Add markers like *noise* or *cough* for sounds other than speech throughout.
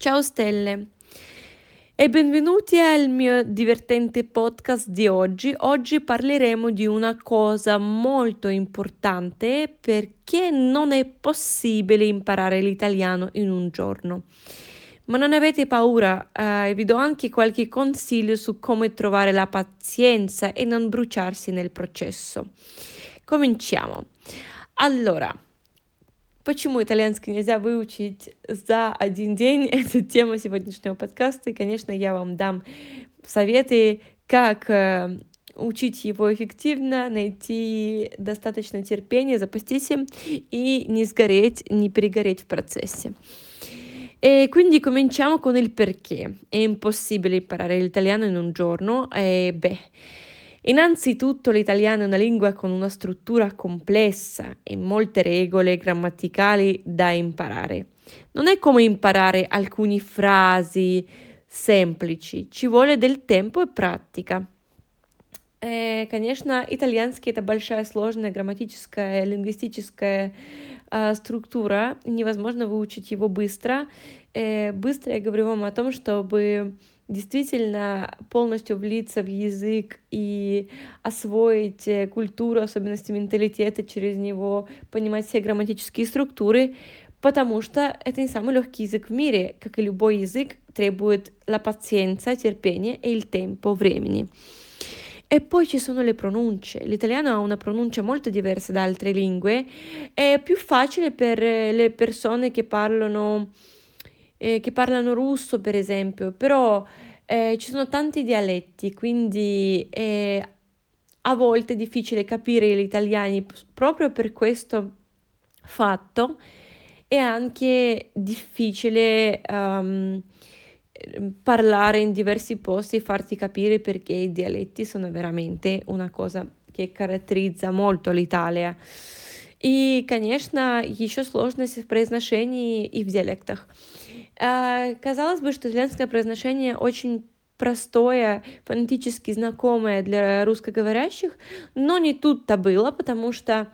Ciao stelle e benvenuti al mio divertente podcast di oggi. Oggi parleremo di una cosa molto importante perché non è possibile imparare l'italiano in un giorno. Ma non avete paura, eh, vi do anche qualche consiglio su come trovare la pazienza e non bruciarsi nel processo. Cominciamo. Allora, почему итальянский нельзя выучить за один день? *laughs* Это тема сегодняшнего подкаста, и, конечно, я вам дам советы, как э, учить его эффективно, найти достаточно терпения, запастись им и не сгореть, не перегореть в процессе. E quindi cominciamo con il perché. È impossibile imparare l'italiano in un giorno? E beh, innanzitutto l'italiano è una lingua con una struttura complessa e molte regole grammaticali da imparare. Non è come imparare alcune frasi semplici, ci vuole del tempo e pratica. Э, конечно, итальянский это большая сложная грамматическая, лингвистическая э, структура. Невозможно выучить его быстро. Э, быстро я говорю вам о том, чтобы действительно полностью влиться в язык и освоить э, культуру, особенности менталитета через него, понимать все грамматические структуры, потому что это не самый легкий язык в мире, как и любой язык, требует la pazienza, терпения и il tempo, времени. E poi ci sono le pronunce. L'italiano ha una pronuncia molto diversa da altre lingue. È più facile per le persone che parlano, eh, che parlano russo, per esempio, però eh, ci sono tanti dialetti, quindi è a volte è difficile capire gli italiani proprio per questo fatto. È anche difficile um, Ehm, parlare in diversi posti e farti capire perché i dialetti sono veramente una cosa che caratterizza molto l'Italia. И, конечно, еще сложность в произношении и в диалектах. Казалось бы, что итальянское произношение очень простое, фонетически знакомое для русскоговорящих, но не тут-то было, потому что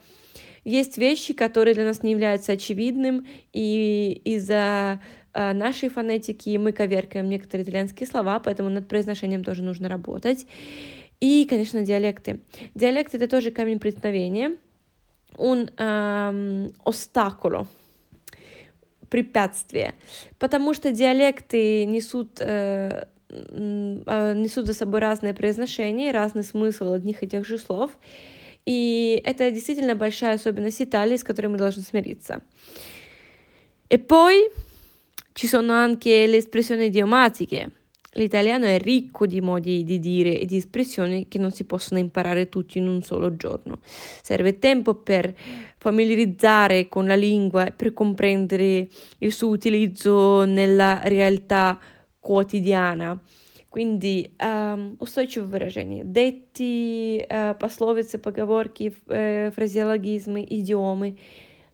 есть вещи, которые для нас не являются очевидным, и из-за Э, нашей фонетики, мы коверкаем некоторые итальянские слова, поэтому над произношением тоже нужно работать. И, конечно, диалекты. Диалект — это тоже камень преткновения. Он эм, остаколо, препятствие. Потому что диалекты несут, э, э, несут за собой разное произношение, разный смысл одних и тех же слов. И это действительно большая особенность Италии, с которой мы должны смириться. И poi Ci sono anche le espressioni idiomatiche. L'italiano è ricco di modi di dire e di espressioni che non si possono imparare tutti in un solo giorno. Serve tempo per familiarizzare con la lingua e per comprendere il suo utilizzo nella realtà quotidiana. Quindi um, устойчивые выражения, detti, uh, пословицы, поговорки, uh, фразеологизмы, идиомы.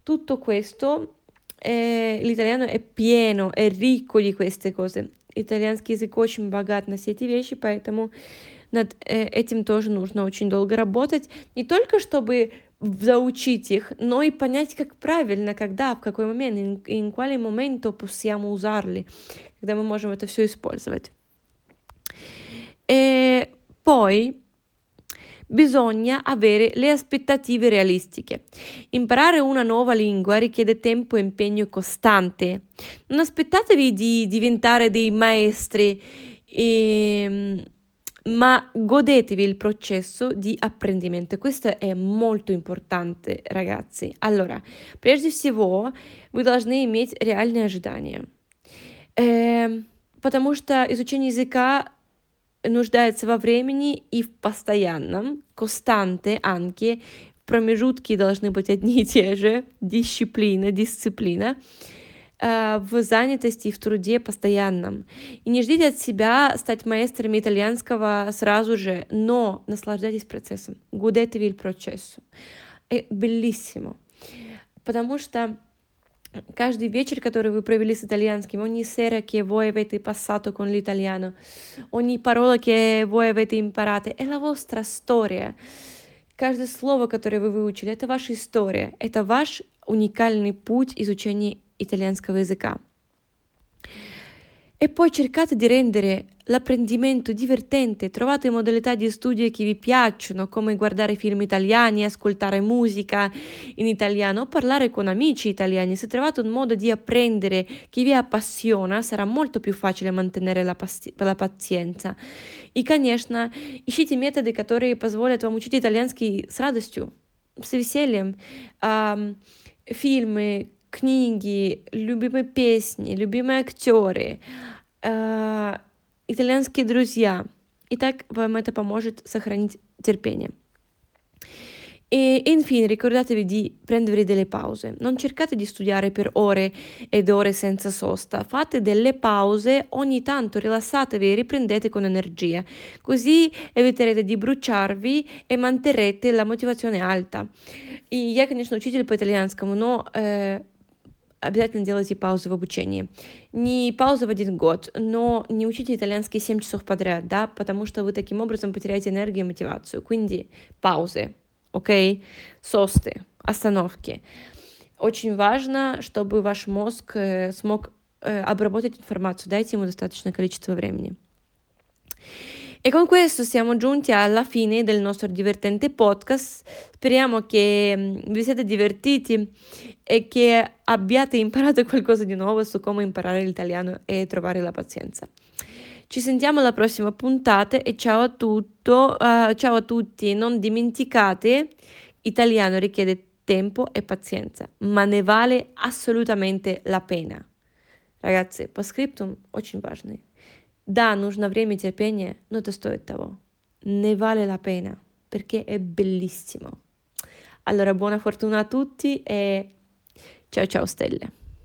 Tutto questo э, l'italiano è pieno, è ricco di queste cose. Итальянский язык очень богат на все эти вещи, поэтому над э, этим тоже нужно очень долго работать. Не только чтобы заучить их, но и понять, как правильно, когда, в какой момент, in, quale momento possiamo usarli, когда мы можем это все использовать. E poi bisogna avere le aspettative realistiche. Imparare una nuova lingua richiede tempo e impegno costante. Non aspettatevi di diventare dei maestri, e, ma godetevi il processo di apprendimento. Questo è molto importante, ragazzi. Allora, прежде всего, вы должны иметь реальные ожидания. Э, потому что изучение языка нуждается во времени и в постоянном, костанте anche, промежутки должны быть одни и те же, дисциплина, дисциплина, э, в занятости и в труде постоянном. И не ждите от себя стать маэстрами итальянского сразу же, но наслаждайтесь процессом. Godetevi il processo. È bellissimo. Потому что Каждый вечер, который вы провели с итальянским, ogni sera che voi avete passato con l'italiano, ogni parola che voi avete imparate, è la vostra storia. Каждое слово, которое вы выучили, это ваша история, это ваш уникальный путь изучения итальянского языка. E poi cercate di rendere l'apprendimento divertente, trovate modalità di studio che vi piacciono, come guardare film italiani, ascoltare musica in italiano o parlare con amici italiani. Se trovate un modo di apprendere che vi appassiona, sarà molto più facile mantenere la, пасти- la pazienza. И, конечно, ищите методы, которые позволят вам учить итальянский с радостью, с весельем. А, фильмы, книги, любимые песни, любимые актеры, э, итальянские друзья. И так вам это поможет сохранить терпение. E infine ricordatevi di prendervi delle pause, non cercate di studiare per ore ed ore senza sosta, fate delle pause ogni tanto, rilassatevi e riprendete con energia, così eviterete di bruciarvi e manterrete la мотиваzione alta. И я, конечно, учитель по итальянскому, но э, обязательно делайте паузы в обучении. Не паузы в один год, но не учите итальянский 7 часов подряд, да, потому что вы таким образом потеряете энергию и мотивацию. Quindi паузы, окей, okay? состы, остановки. Очень важно, чтобы ваш мозг э, смог э, обработать информацию, дайте ему достаточное количество времени. E con questo siamo giunti alla fine del nostro divertente podcast. Speriamo che mm, vi siate divertiti e che abbiate imparato qualcosa di nuovo su come imparare l'italiano e trovare la pazienza. Ci sentiamo alla prossima puntata e ciao a, tutto, uh, ciao a tutti. Non dimenticate, italiano richiede tempo e pazienza, ma ne vale assolutamente la pena. Ragazzi, по скриптум очень важный. Да, нужно время и терпение, но это стоит того. Ne vale la pena, perché è bellissimo. Allora, buona fortuna a tutti e ciao ciao stelle.